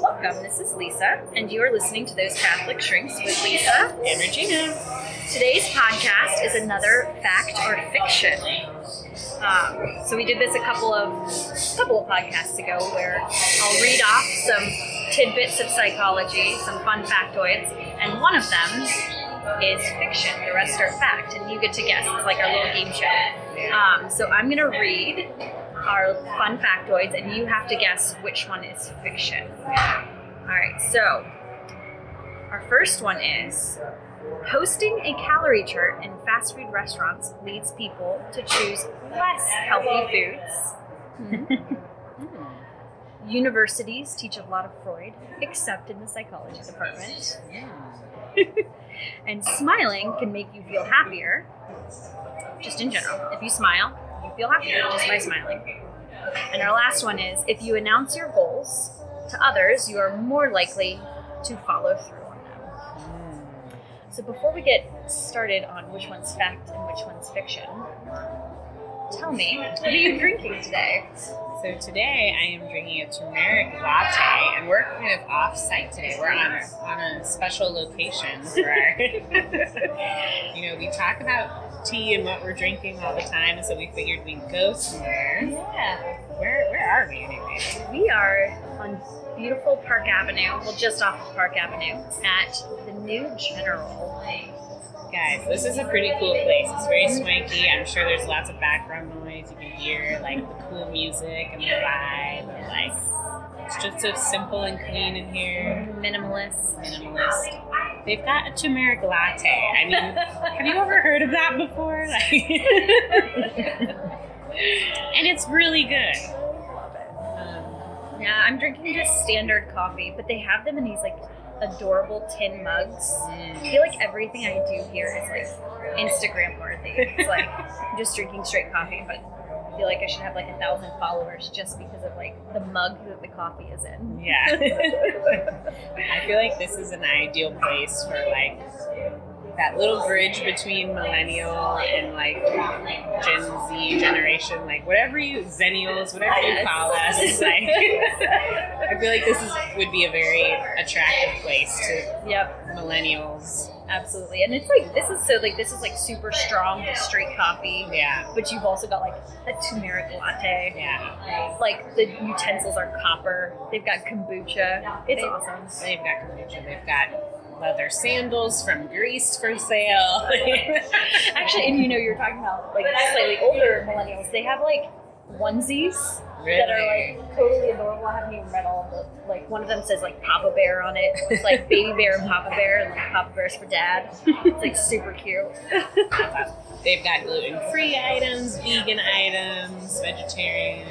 Welcome, this is Lisa, and you are listening to Those Catholic Shrinks with Lisa and Regina. Today's podcast is another fact or fiction. Um, so we did this a couple of couple of podcasts ago, where I'll read off some tidbits of psychology, some fun factoids, and one of them is fiction. The rest are fact, and you get to guess. It's like our little game show. Um, so I'm gonna read our fun factoids, and you have to guess which one is fiction. All right, so our first one is posting a calorie chart in fast food restaurants leads people to choose less healthy foods. Hmm. Universities teach a lot of Freud, except in the psychology department. and smiling can make you feel happier, just in general. If you smile, you feel happier just by smiling. And our last one is if you announce your goals to others, you are more likely to follow through on them. Hmm. So before we get started on which one's fact and which one's fiction, tell me, what are you drinking today? So today I am drinking a turmeric latte, and we're kind of off-site today. We're on a, on a special location for our. you know, we talk about tea and what we're drinking all the time, and so we figured we'd go somewhere. Yeah. Where where are we anyway? We are on beautiful Park Avenue, well, just off of Park Avenue, at the New General. Guys, this is a pretty cool place. It's very swanky. I'm sure there's lots of background noise. You can hear like the cool music and the vibe. And, like it's just so simple and clean in here. Minimalist. Minimalist. They've got a turmeric latte. I mean, have you ever heard of that before? Like, and it's really good. Um, Yeah, I'm drinking just standard coffee, but they have them in these like adorable tin mugs. I feel like everything I do here is like Instagram worthy. It's like I'm just drinking straight coffee, but feel like I should have like a thousand followers just because of like the mug that the coffee is in. Yeah. I feel like this is an ideal place for like that little bridge between millennial and like Gen Z generation, like whatever you Zennials, whatever you call us. Like I feel like this is would be a very attractive place to Yep, millennials. Absolutely. And it's like this is so like this is like super strong, straight coffee. Yeah. But you've also got like a turmeric latte. Yeah. Like the utensils are copper. They've got kombucha. It's They- awesome. They've got kombucha. They've got leather sandals from Greece for sale. Actually, and you know, you're talking about like slightly older millennials. They have like onesies that are like totally adorable. I haven't even read all of them. Like one of them says like Papa Bear on it. It's like Baby Bear and Papa Bear, and like Papa Bear's for Dad. It's like super cute. They've got gluten free items, vegan items, vegetarian.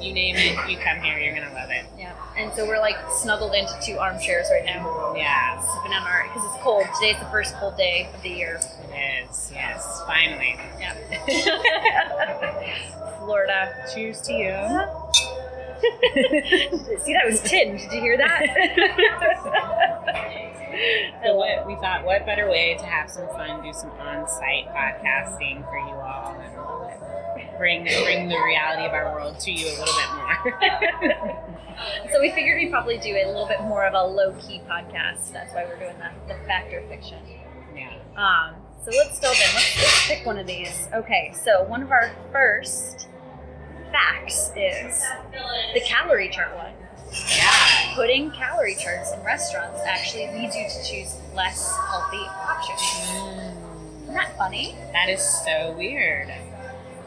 You name it, you come here, you're gonna love it. yeah. And so we're like snuggled into two armchairs right now, Yeah, sipping on our because it's cold. Today's the first cold day of the year. it is. Yes, finally. Yeah. Florida. Cheers to you. See, that was tin. Did you hear that? So what we thought, what better way to have some fun, do some on-site podcasting for you all, and bring bring the reality of our world to you a little bit more. So we figured we'd probably do a little bit more of a low key podcast. That's why we're doing the, the fact or fiction. yeah. Um, so let's delve in. Let's, let's pick one of these. Okay, so one of our first facts is the calorie chart one. Yeah. Putting calorie charts in restaurants actually leads you to choose less healthy options. Isn't that funny? That is so weird.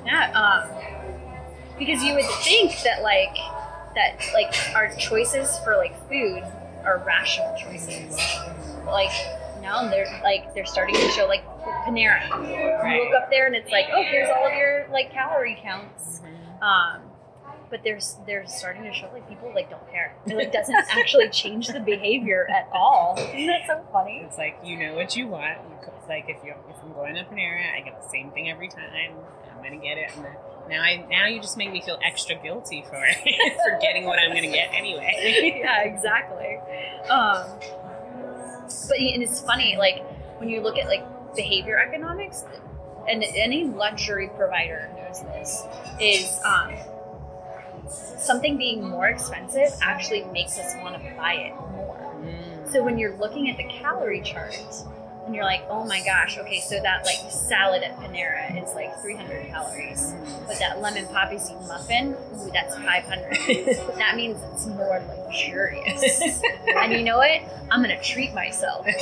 Yeah, um, because you would think that like that like our choices for like food are rational choices. Like now they're like they're starting to show like Panera. You look up there and it's like, oh, here's all of your like calorie counts. Um, but they're they're starting to show like people like don't care. It like doesn't actually change the behavior at all. Isn't that so funny? It's like you know what you want. You like if you if I'm going to Panera, I get the same thing every time. I'm gonna get it. And then, now I now you just make me feel extra guilty for for getting what I'm gonna get anyway. yeah, exactly. Um, but and it's funny, like when you look at like behavior economics, and any luxury provider knows this is um, something being more expensive actually makes us want to buy it more. Mm. So when you're looking at the calorie chart and you're like, oh my gosh, okay, so that like salad at Panera is like 300 calories, but that lemon poppy seed muffin, ooh, that's 500. that means it's more luxurious. and you know what? I'm gonna treat myself.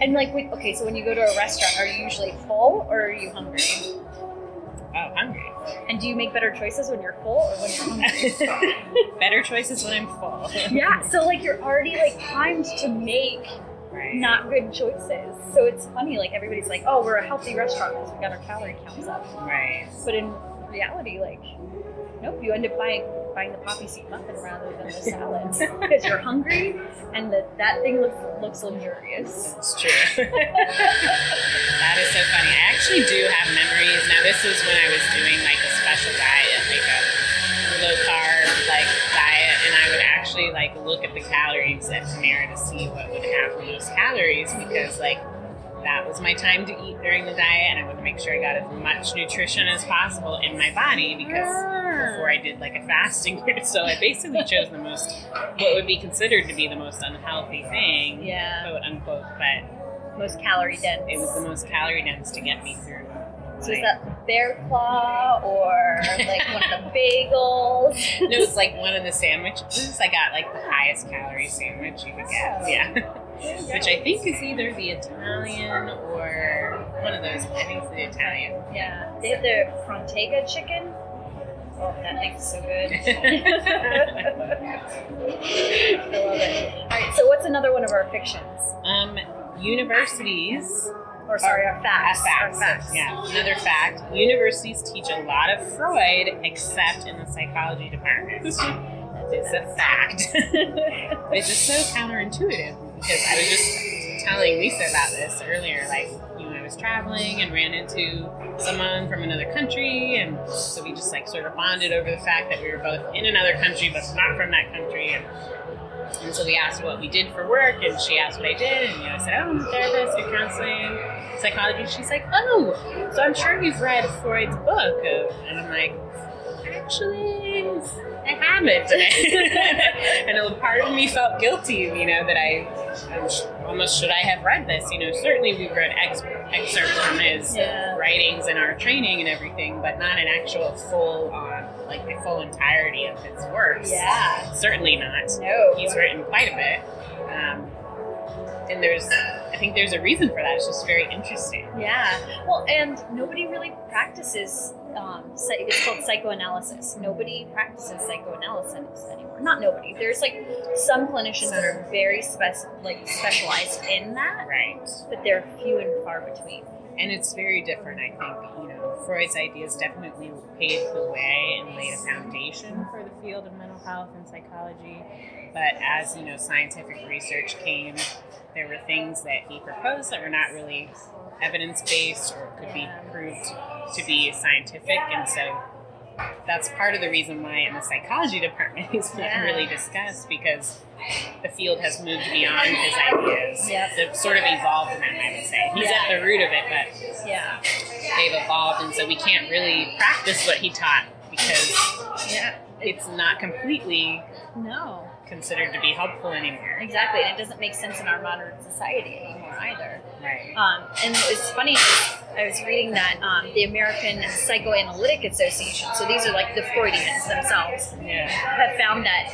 And like, when, okay, so when you go to a restaurant, are you usually full or are you hungry? oh, hungry. And do you make better choices when you're full or when you're hungry? Better choices when I'm full. yeah, so like you're already like primed to make Right. not good choices. So it's funny, like everybody's like, oh, we're a healthy restaurant because we got our calorie counts up. Right. But in reality, like, nope, you end up buying buying the poppy seed muffin rather than the salads because you're hungry and the, that thing looks looks luxurious. It's true. that is so funny. I actually do have memories. Now, this was when I was doing like a special diet, actually like look at the calories at Panera to see what would have the most calories because like that was my time to eat during the diet, and I wanted to make sure I got as much nutrition as possible in my body because before I did like a fasting period. So I basically chose the most, what would be considered to be the most unhealthy thing, Yeah. quote unquote, but Most calorie dense. it was the most calorie dense to get me through. So is that bear claw or like one of the bagels? No, it was like one of the sandwiches. I got like the highest calorie sandwich you could get. Yeah. Which I think is either the Italian or one of those. I think it's the Italian. Yeah, they have the Frontega chicken. Oh, that thing's so good. I love it. All right, so what's another one of our fictions? um, universities Or sorry, our facts. A fact. Our facts. Yeah, another fact. Universities teach a lot of Freud except in the psychology department. It's a fact. it's just so counterintuitive because I was just telling Lisa about this earlier. Like, you know, I was traveling and ran into someone from another country, and so we just like sort of bonded over the fact that we were both in another country but not from that country. And and so we asked what we did for work, and she asked what I did, and you know, I said, "Oh, I'm a therapist, do counseling, psychology." She's like, "Oh, so I'm sure you've read Freud's book," uh, and I'm like, "Actually, I haven't." and a part of me felt guilty, you know, that I almost should I have read this? You know, certainly we've read ex- excerpts from his Yeah. writings and our training and everything, but not an actual full on, like the full entirety of his works. Yeah. Certainly not. No. He's written quite a bit. Um, and there's, I think there's a reason for that. It's just very interesting. Yeah. Well, and nobody really practices. Um, it's called psychoanalysis. Nobody practices psychoanalysis anymore. Not nobody. There's like some clinicians that are very spec- like specialized in that, Right. but they're few and far between. And it's very different, I think. You know, Freud's ideas definitely paved the way and laid a foundation for the field of mental health and psychology. But as, you know, scientific research came, there were things that he proposed that were not really evidence based or could be proved to be scientific. And so that's part of the reason why in the psychology department he's not Yeah. really discussed because the field has moved beyond his ideas. Yep. They've sort of evolved them, I would say. He's at the root of it, but Yeah. they've evolved, and so we can't really practice what he taught because Yeah. it's not completely No. considered to be helpful anymore. Exactly, and it doesn't make sense in our modern society anymore either. Right. Um, and it's funny, I was reading that um, the American Psychoanalytic Association, so these are like the Freudians themselves, Yeah. have found that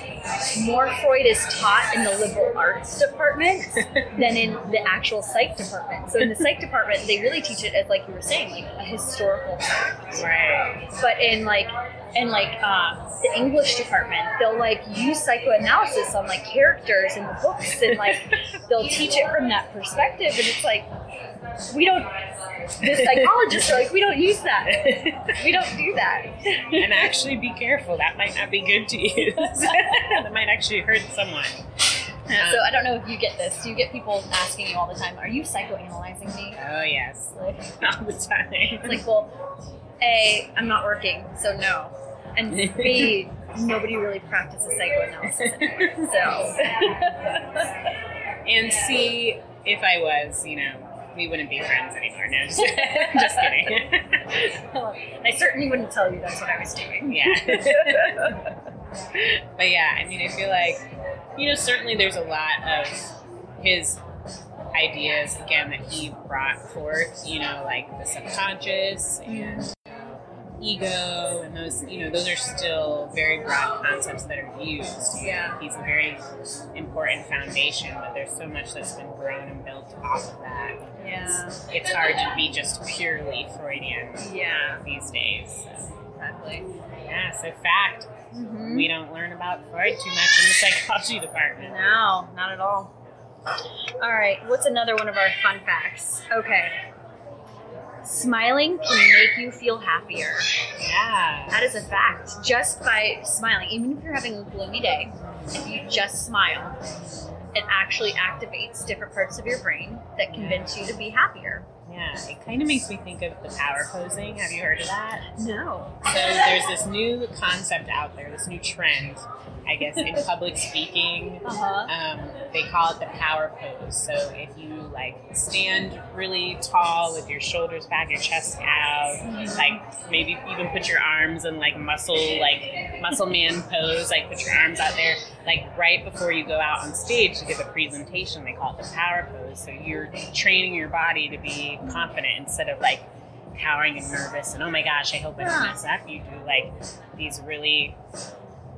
more Freud is taught in the liberal arts department than in the actual psych department. So in the psych department, they really teach it as, like you were saying, like a historical fact. Right. But in like in like um, the English department, they'll like use psychoanalysis on like characters in the books, and like they'll teach it from that perspective. And it's like we don't. The psychologists are like, we don't use that. We don't do that. And actually, be careful. That might not be good to use. that might actually hurt someone. so um, I don't know if you get this. Do you get people asking you all the time, "Are you psychoanalyzing me?" Oh yes, Like, all the time. it's like, well, a, I'm not working, so no, and b, nobody really practices psychoanalysis anymore. So. and see if I was, you know, we wouldn't be friends anymore. No, just, just kidding. I certainly wouldn't tell you that's what I was doing. Yeah. but yeah, I mean, I feel like, you know, certainly there's a lot of his ideas, again, that he brought forth, you know, like the subconscious and mm-hmm. Ego and those you know those are still very broad concepts that are used Yeah. he's a very important foundation but there's so much that's been grown and built off of that Yeah. it's hard to be just purely freudian Yeah. these days so, Exactly. yeah so fact Mm-hmm. we don't learn about freud too much in the psychology department No, not at all. All right, what's another one of our fun facts? Okay. Smiling can make you feel happier. yeah That is a fact. Just by smiling, even if you're having a gloomy day, if you just smile, it actually activates different parts of your brain that convince you to be happier. yeah it kind of makes me think of the power posing have you heard of that No. So there's this new concept out there, this new trend, I guess, in public speaking. Uh huh. Um, they call it the power pose. So if you like stand really tall with your shoulders back, your chest out, like maybe even put your arms in like muscle, like muscle man pose, like put your arms out there, like right before you go out on stage to give a presentation. They call it the power pose. So you're training your body to be confident instead of like cowering and nervous and oh my gosh, I hope I don't mess up. You do like these really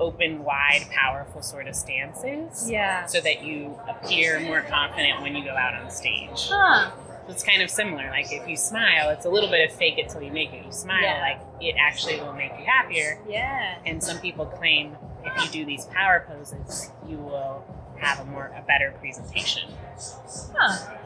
open, wide, powerful sort of stances Yeah. so that you appear more confident when you go out on stage. Huh. It's kind of similar. Like if you smile, it's a little bit of fake it till you make it. You smile, Yeah. like it actually will make you happier. Yeah. And some people claim if you do these power poses, you will have a more a better presentation. Huh.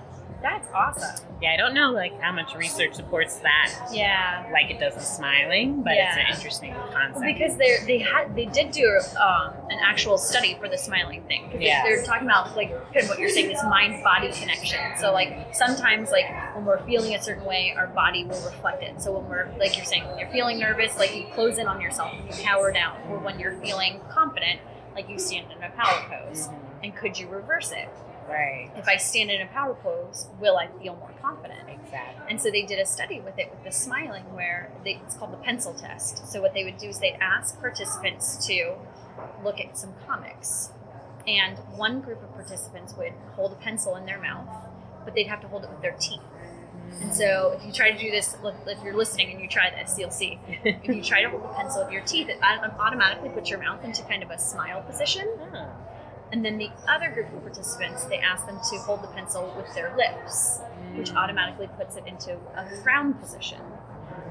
That's awesome. Yeah, I don't know like how much research supports that, Yeah. like it does the smiling, but it's an interesting concept. Well, because they they had they did do um, an actual study for the smiling thing. Yeah. They're talking about like kind of what you're saying, this mind body connection. So like sometimes like when we're feeling a certain way, our body will reflect it. So when we're like you're saying, when you're feeling nervous, like you close in on yourself, and you cower down. Or when you're feeling confident, like you stand in a power pose. Mhm. And could you reverse it? Right, If I stand in a power pose, will I feel more confident? exactly. And so they did a study with it with the smiling, where they, it's called the pencil test. So what they would do is they'd ask participants to look at some comics, and one group of participants would hold a pencil in their mouth, but they'd have to hold it with their teeth. And so if you try to do this, look, if you're listening and you try this, you'll see. If you try to hold the pencil with your teeth, it automatically puts your mouth into kind of a smile position. And then the other group of participants, they ask them to hold the pencil with their lips which automatically puts it into a frown position.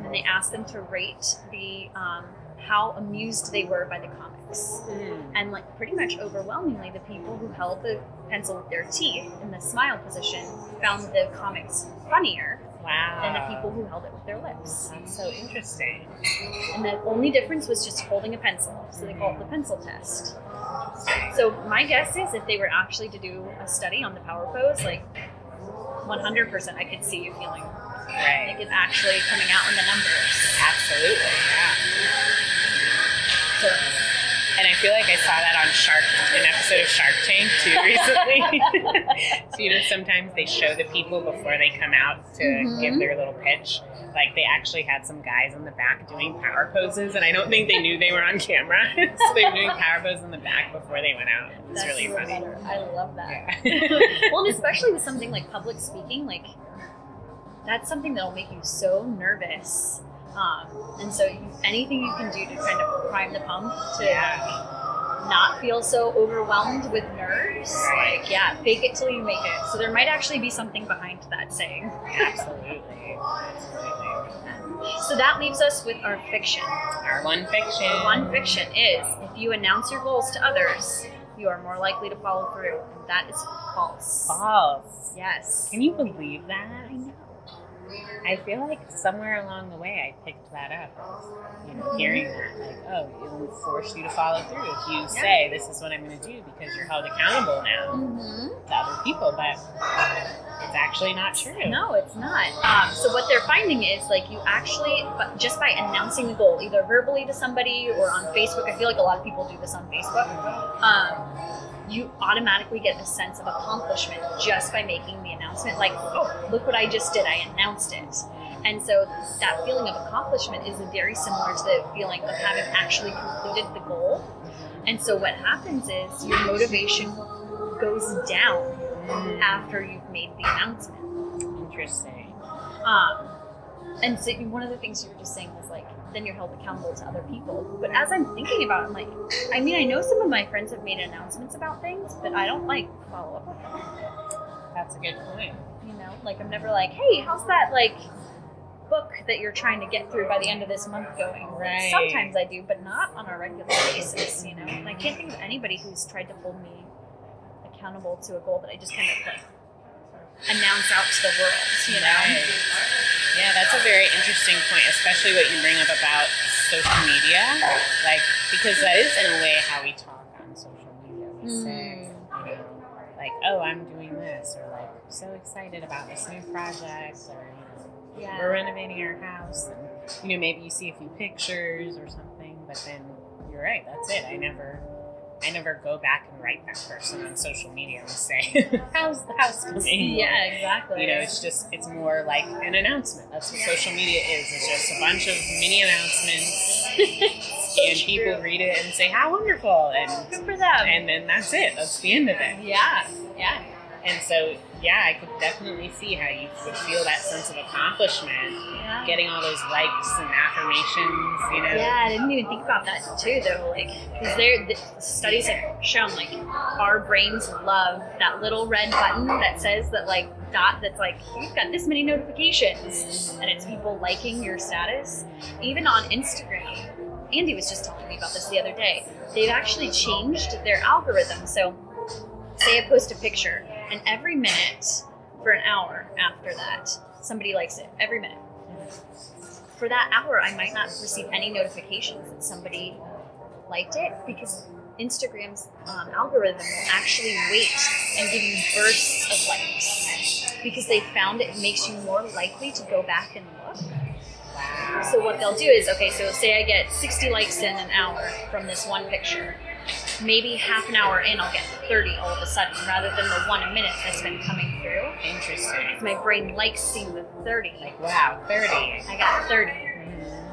And they asked them to rate the um, how amused they were by the comics. Mm. And like pretty much overwhelmingly, the people who held the pencil with their teeth in the smile position found the comics funnier Wow. than the people who held it with their lips. That's so interesting. And the only difference was just holding a pencil. So they call it the pencil test. So my guess is if they were actually to do a study on the power pose, like 100%, I could see you feeling Right. like it actually coming out in the numbers. Absolutely. Yeah. So, And I feel like I saw that on Shark, an episode of Shark Tank too recently. so you know, sometimes they show the people before they come out to Mhm. give their little pitch. Like they actually had some guys in the back doing power poses, and I don't think they knew they were on camera. so they were doing power poses in the back before they went out. It was that's really funny. better. I love that. Yeah. well, and especially with something like public speaking, like that's something that'll make you so nervous. Um, and so, you, anything you can do to kind of prime the pump to yeah. not feel so overwhelmed with nerves, Right. like yeah, fake it till you make it. So there might actually be something behind that saying. Absolutely. Absolutely. So that leaves us with our fiction. Our one fiction. Our One fiction is if you announce your goals to others, you are more likely to follow through. And that is false. False. Yes. Can you believe that? I know. I feel like somewhere along the way I picked that up. You know, hearing that, like, oh, it will force you to follow through if you say this is what I'm going to do because you're held accountable now Mm-hmm. to other people, but it's actually not true. No, it's not. Um, so what they're finding is like you actually, but just by announcing the goal, either verbally to somebody or on Facebook. I feel like a lot of people do this on Facebook. Um, you automatically get a sense of accomplishment just by making the announcement. Like, oh, look what I just did! I announced it. And so that feeling of accomplishment is very similar to the feeling of having actually completed the goal. And so what happens is your motivation goes down after you've made the announcement. Interesting. Um, and so one of the things you were just saying was like, then you're held accountable to other people. But as I'm thinking about it, I'm like, I mean, I know some of my friends have made announcements about things, but I don't like follow up with them. That's a good point. You know, like I'm never like, hey, how's that like book that you're trying to get through by the end of this month going? Right. Sometimes I do, but not on a regular basis. You know, and I can't think of anybody who's tried to hold me accountable to a goal that I just kind of like announce out to the world. You know. Right. Yeah, that's a very interesting point, especially what you bring up about social media. Like, because that is in a way how we talk on social media. We say, Mm. you know, like, oh, I'm doing this, or like, so excited about this new project, or, you know, Yeah. we're renovating our house. And, you know, maybe you see a few pictures or something, but then you're right, that's it. I never. I never go back and write that person on social media and say, "How's the house coming?" Yeah, exactly. You know, it's just it's more like an announcement. That's what social media is. It's just a bunch of mini announcements, and people read it and say how wonderful, and Good for them. and then that's it. That's the end of it. yeah, yeah. And so, yeah, I could definitely see how you would feel that sense of accomplishment, Yeah. getting all those likes and affirmations. You know, Yeah, I didn't even think about that too, though. Like, because there, the studies have shown like our brains love that little red button that says that like dot that's like you've got this many notifications, and it's people liking your status. Even on Instagram, Andy was just telling me about this the other day. They've actually changed their algorithm. So, say I post a picture, and every minute for an hour after that, somebody likes it. Every minute for that hour, I might not receive any notifications that somebody liked it because Instagram's um, algorithm will actually wait and give you bursts of likes because they found it makes you more likely to go back and look. So what they'll do is, okay, so say I get 60 likes in an hour from this one picture. Maybe half an hour in, I'll get 30 all of a sudden, rather than the one a minute that's been coming through. Interesting. My brain likes seeing the 30. Like wow, thirty. I got 30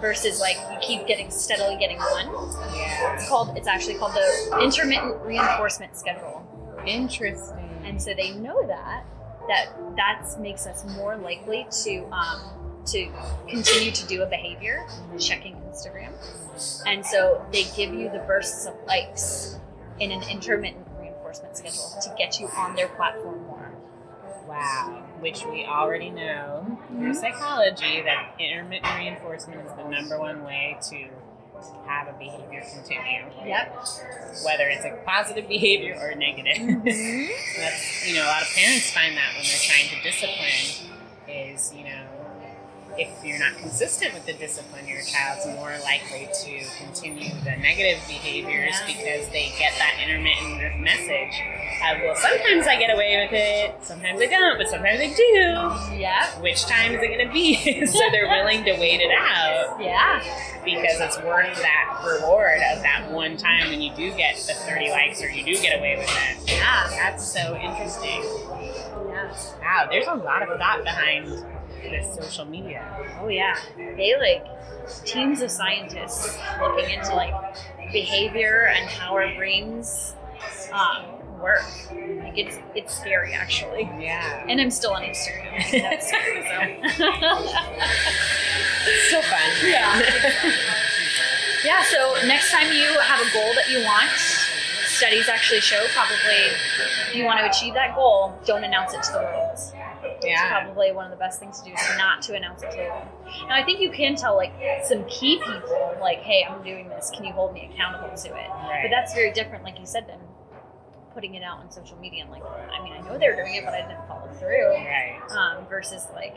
versus like you keep getting steadily getting one. Yeah. It's called. It's actually called the intermittent reinforcement schedule, Interesting. and so they know that that that makes us more likely to um, to continue to do a behavior, checking Instagram, and so they give you the bursts of likes in an intermittent reinforcement schedule to get you on their platform more. Wow. Which we already know through psychology that intermittent reinforcement is the number one way to have a behavior continue. Yep. Whether it's a positive behavior or negative. Mm-hmm. That's you know, a lot of parents find that when they're trying to discipline is, you know, if you're not consistent with the discipline, your child's more likely to continue the negative behaviors Yeah. because they get that intermittent message of, well, sometimes I get away with it, sometimes I don't, but sometimes I do. Yep. Which time is it going to be? so they're willing to wait it out Yeah. because it's worth that reward of that one time when you do get the 30 likes or you do get away with it. Yeah. That's so interesting. Yeah. Wow, there's a lot of thought behind social media. Oh yeah, they like teams of scientists looking into like behavior and how our brains um, work. Like it's it's scary actually. Yeah. And I'm still on Instagram. Think That's scary. So. So fun. Yeah. yeah. So next time you have a goal that you want, studies actually show probably if you want to achieve that goal, don't announce it to the world. Yeah. probably one of the best things to do is not to announce it to them. Now, I think you can tell like some key people, like, "Hey, I'm doing this. Can you hold me accountable to it?" Right. But that's very different, like you said, than putting it out on social media. And like, I mean, I know they're doing it, but I didn't follow through. Right. Um, versus like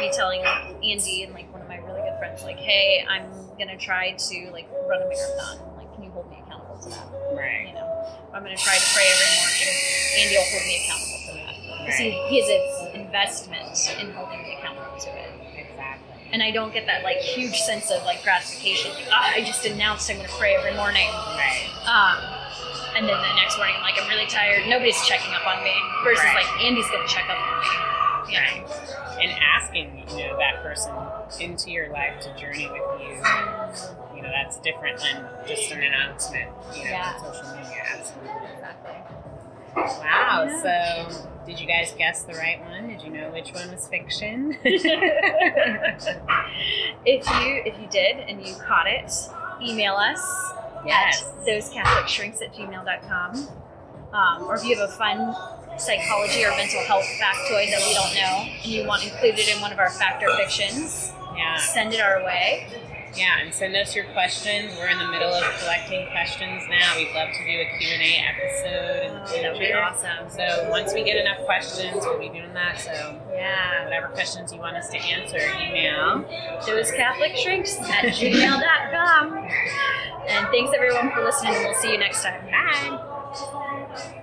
me telling like Andy and like one of my really good friends, like, "Hey, I'm gonna try to like run a marathon. Like, can you hold me accountable to that?" Right. You know, I'm gonna try to pray every morning. Andy will hold me accountable to that. He, Right. he has an investment in holding me accountable to it. Exactly. And I don't get that like huge sense of like gratification. Like, ah, I just announced I'm gonna pray every morning. Right. Um, and then the next morning I'm like, I'm really tired. Nobody's checking up on me. Versus Right. like Andy's gonna check up on me. You know? and asking you know that person into your life to journey with you you know that's different than just an announcement you know Yeah. on social media absolutely Exactly. Wow Yeah. so did you guys guess the right one did you know which one was fiction If you if you did and you caught it, email us yes at thosecatholicshrinks at gmail.com. Um, or if you have a fun psychology or mental health factoid that we don't know and you want included in one of our fact or fictions, yeah send it our way. Yeah and send us your questions we're in the middle of collecting questions now we'd love to do a q&a episode in the Oh, that would be awesome. so once we get enough questions we'll be doing that so Yeah. whatever questions you want us to answer email Those Catholic shrinks at gmail.com. And thanks everyone for listening, and we'll see you next time. bye